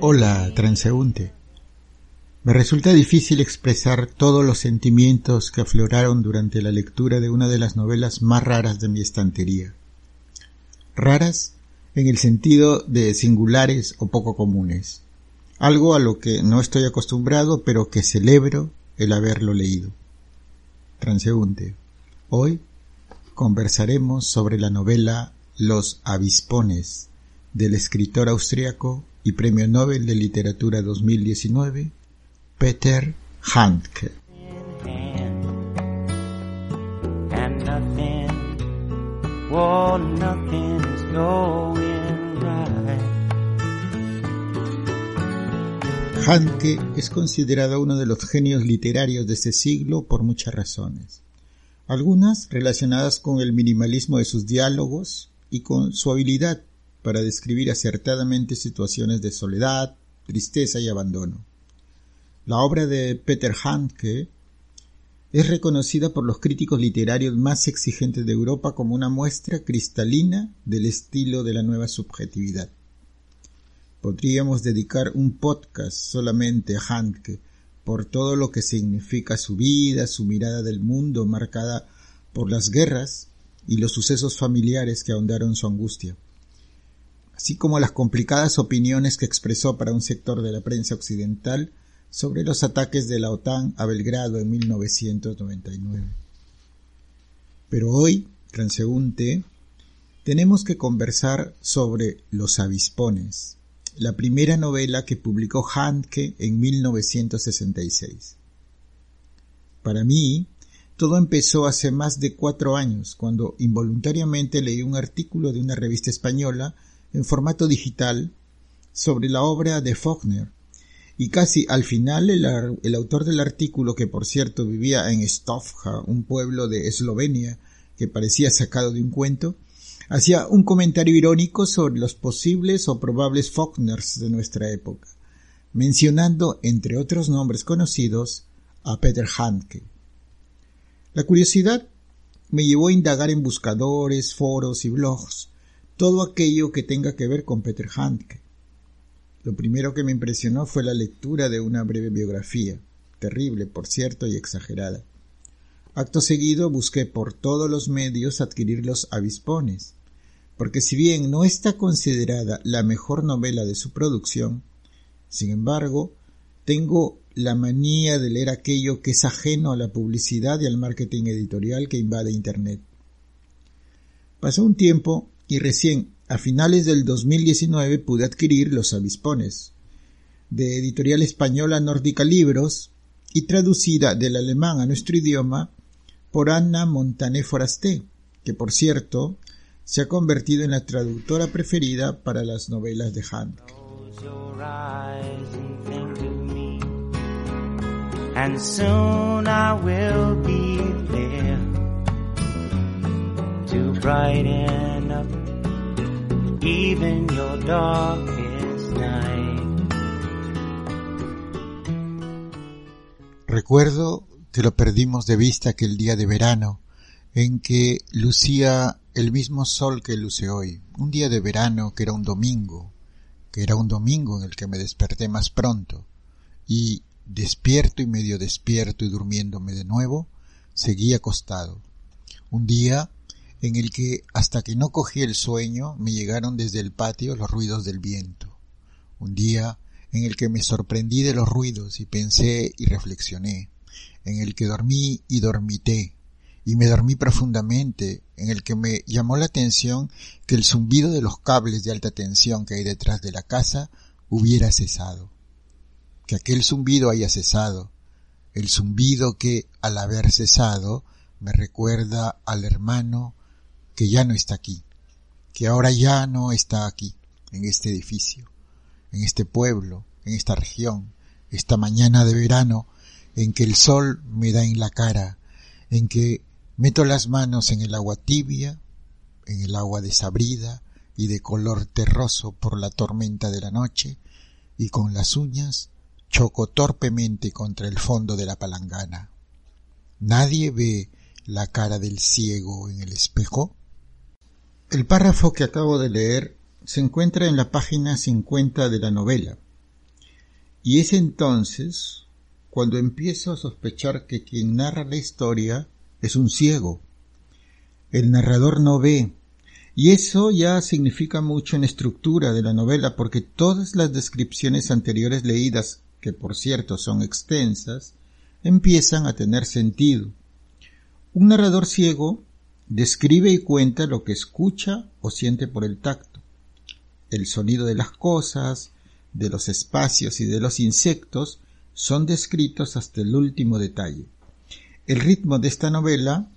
Hola, transeúnte. Me resulta difícil expresar todos los sentimientos que afloraron durante la lectura de una de las novelas más raras de mi estantería. Raras en el sentido de singulares o poco comunes. Algo a lo que no estoy acostumbrado, pero que celebro el haberlo leído. Transeúnte. Hoy conversaremos sobre la novela Los avispones del escritor austriaco y Premio Nobel de Literatura 2019 Peter Handke. Handke es considerado uno de los genios literarios de este siglo por muchas razones. Algunas relacionadas con el minimalismo de sus diálogos y con su habilidad para describir acertadamente situaciones de soledad, tristeza y abandono. La obra de Peter Handke es reconocida por los críticos literarios más exigentes de Europa como una muestra cristalina del estilo de la nueva subjetividad. Podríamos dedicar un podcast solamente a Handke por todo lo que significa su vida, su mirada del mundo marcada por las guerras y los sucesos familiares que ahondaron su angustia, así como las complicadas opiniones que expresó para un sector de la prensa occidental sobre los ataques de la OTAN a Belgrado en 1999. Pero hoy, transeúnte, tenemos que conversar sobre Los avispones, la primera novela que publicó Handke en 1966. Para mí, todo empezó hace más de cuatro años, cuando involuntariamente leí un artículo de una revista española en formato digital sobre la obra de Faulkner, y casi al final el, el, autor del artículo, que por cierto vivía en Stovja, un pueblo de Eslovenia que parecía sacado de un cuento, hacía un comentario irónico sobre los posibles o probables Faulkners de nuestra época, mencionando, entre otros nombres conocidos, a Peter Handke. La curiosidad me llevó a indagar en buscadores, foros y blogs todo aquello que tenga que ver con Peter Handke. Lo primero que me impresionó fue la lectura de una breve biografía, terrible, por cierto, y exagerada. Acto seguido busqué por todos los medios adquirir los avispones, porque si bien no está considerada la mejor novela de su producción, sin embargo, tengo la manía de leer aquello que es ajeno a la publicidad y al marketing editorial que invade Internet. Pasó un tiempo y recién a finales del 2019 pude adquirir Los avispones, de editorial española Nórdica Libros y traducida del alemán a nuestro idioma por Anna Montané Forasté, que por cierto se ha convertido en la traductora preferida para las novelas de Handke. And soon I will be there to brighten up even your darkest night. Recuerdo que lo perdimos de vista aquel día de verano en que lucía el mismo sol que luce hoy, un día de verano que era un domingo, que era un domingo en el que me desperté más pronto, y despierto y medio despierto y durmiéndome de nuevo, seguí acostado. Un día en el que hasta que no cogí el sueño me llegaron desde el patio los ruidos del viento. Un día en el que me sorprendí de los ruidos y pensé y reflexioné, en el que dormí y dormité, y me dormí profundamente, en el que me llamó la atención que el zumbido de los cables de alta tensión que hay detrás de la casa hubiera cesado que aquel zumbido haya cesado, el zumbido que, al haber cesado, me recuerda al hermano que ya no está aquí, que ahora ya no está aquí, en este edificio, en este pueblo, en esta región, esta mañana de verano, en que el sol me da en la cara, en que meto las manos en el agua tibia, en el agua desabrida y de color terroso por la tormenta de la noche, y con las uñas choco torpemente contra el fondo de la palangana. ¿Nadie ve la cara del ciego en el espejo? El párrafo que acabo de leer se encuentra en la página 50 de la novela. Y es entonces cuando empiezo a sospechar que quien narra la historia es un ciego. El narrador no ve, y eso ya significa mucho en estructura de la novela porque todas las descripciones anteriores leídas, que por cierto son extensas, empiezan a tener sentido. Un narrador ciego describe y cuenta lo que escucha o siente por el tacto el sonido de las cosas, de los espacios y de los insectos son descritos hasta el último detalle. El ritmo de esta novela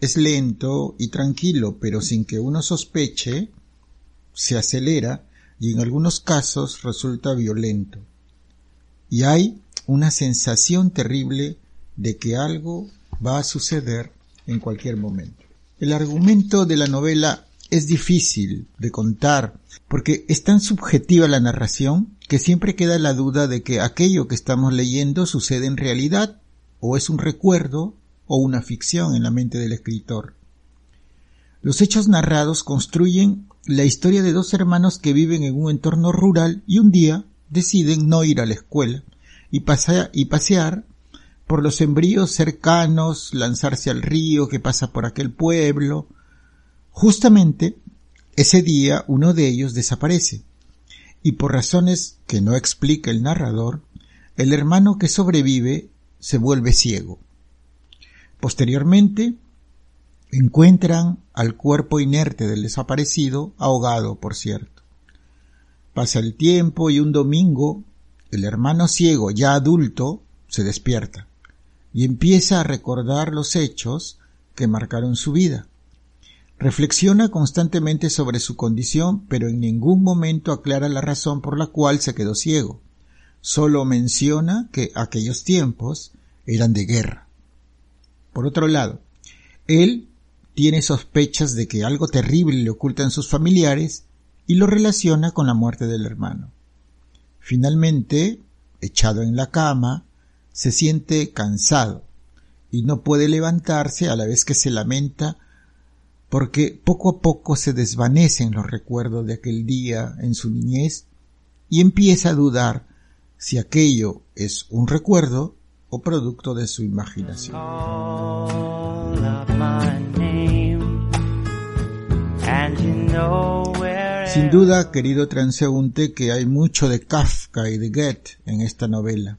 es lento y tranquilo, pero sin que uno sospeche, se acelera y en algunos casos resulta violento. Y hay una sensación terrible de que algo va a suceder en cualquier momento. El argumento de la novela es difícil de contar porque es tan subjetiva la narración que siempre queda la duda de que aquello que estamos leyendo sucede en realidad o es un recuerdo o una ficción en la mente del escritor. Los hechos narrados construyen la historia de dos hermanos que viven en un entorno rural y un día deciden no ir a la escuela y, y pasear por los sembríos cercanos, lanzarse al río que pasa por aquel pueblo, Justamente ese día uno de ellos desaparece, y por razones que no explica el narrador, el hermano que sobrevive se vuelve ciego. Posteriormente, encuentran al cuerpo inerte del desaparecido, ahogado, por cierto. Pasa el tiempo y un domingo, el hermano ciego, ya adulto, se despierta y empieza a recordar los hechos que marcaron su vida. Reflexiona constantemente sobre su condición, pero en ningún momento aclara la razón por la cual se quedó ciego. Solo menciona que aquellos tiempos eran de guerra. Por otro lado, él tiene sospechas de que algo terrible le ocultan sus familiares y lo relaciona con la muerte del hermano. Finalmente, echado en la cama, se siente cansado y no puede levantarse a la vez que se lamenta porque poco a poco se desvanecen los recuerdos de aquel día en su niñez y empieza a dudar si aquello es un recuerdo o producto de su imaginación. Sin duda, querido transeúnte, que hay mucho de Kafka y de Goethe en esta novela.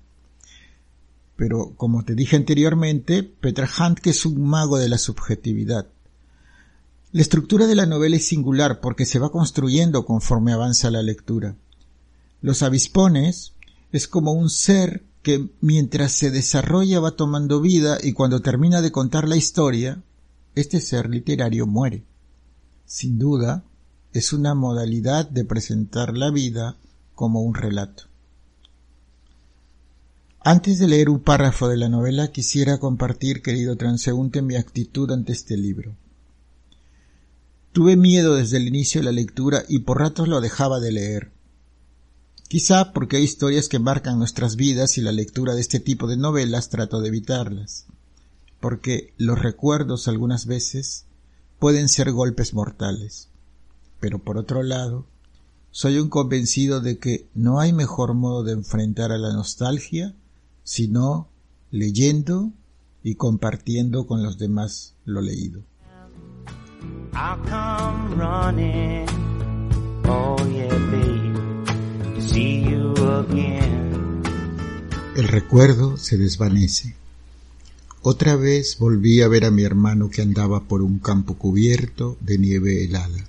Pero, como te dije anteriormente, Peter Handke es un mago de la subjetividad la estructura de la novela es singular porque se va construyendo conforme avanza la lectura. Los avispones es como un ser que mientras se desarrolla va tomando vida y cuando termina de contar la historia, este ser literario muere. Sin duda, es una modalidad de presentar la vida como un relato. Antes de leer un párrafo de la novela quisiera compartir, querido transeúnte, mi actitud ante este libro. Tuve miedo desde el inicio de la lectura y por ratos lo dejaba de leer. Quizá porque hay historias que marcan nuestras vidas y la lectura de este tipo de novelas trato de evitarlas. Porque los recuerdos algunas veces pueden ser golpes mortales. Pero por otro lado, soy un convencido de que no hay mejor modo de enfrentar a la nostalgia sino leyendo y compartiendo con los demás lo leído. El recuerdo se desvanece. Otra vez volví a ver a mi hermano que andaba por un campo cubierto de nieve helada.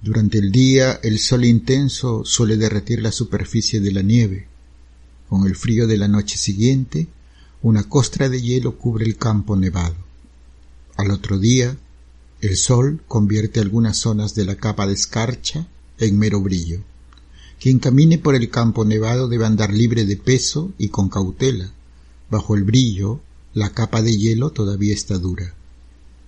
Durante el día el sol intenso suele derretir la superficie de la nieve. Con el frío de la noche siguiente, una costra de hielo cubre el campo nevado. Al otro día, el sol convierte algunas zonas de la capa de escarcha en mero brillo. Quien camine por el campo nevado debe andar libre de peso y con cautela. Bajo el brillo, la capa de hielo todavía está dura.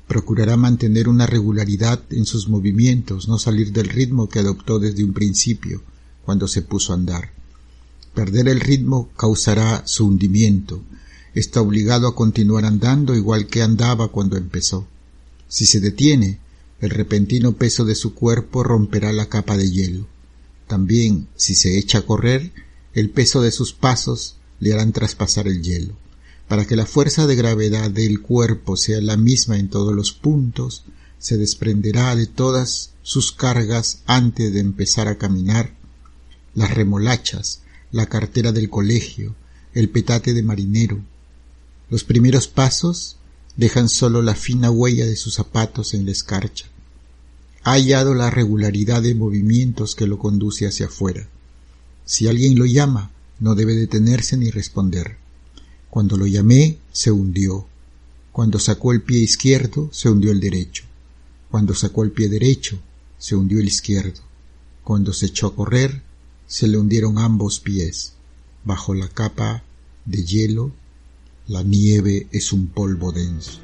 Procurará mantener una regularidad en sus movimientos, no salir del ritmo que adoptó desde un principio, cuando se puso a andar. Perder el ritmo causará su hundimiento. Está obligado a continuar andando igual que andaba cuando empezó. Si se detiene, El repentino peso de su cuerpo romperá la capa de hielo. También, si se echa a correr, el peso de sus pasos le harán traspasar el hielo. Para que la fuerza de gravedad del cuerpo sea la misma en todos los puntos, se desprenderá de todas sus cargas antes de empezar a caminar, las remolachas, la cartera del colegio, el petate de marinero. Los primeros pasos dejan solo la fina huella de sus zapatos en la escarcha. Ha hallado la regularidad de movimientos que lo conduce hacia afuera. Si alguien lo llama, no debe detenerse ni responder. Cuando lo llamé, se hundió. Cuando sacó el pie izquierdo, se hundió el derecho. Cuando sacó el pie derecho, se hundió el izquierdo. Cuando se echó a correr, se le hundieron ambos pies. Bajo la capa de hielo, la nieve es un polvo denso.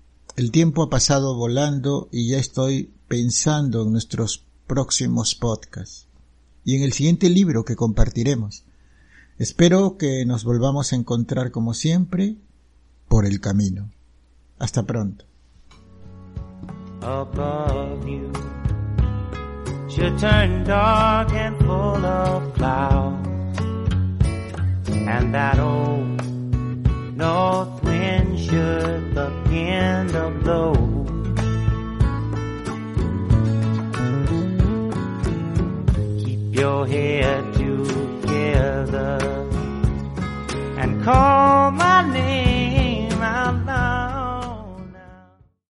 El tiempo ha pasado volando y ya estoy pensando en nuestros próximos podcasts y en el siguiente libro que compartiremos. Espero que nos volvamos a encontrar como siempre por el camino. Hasta pronto.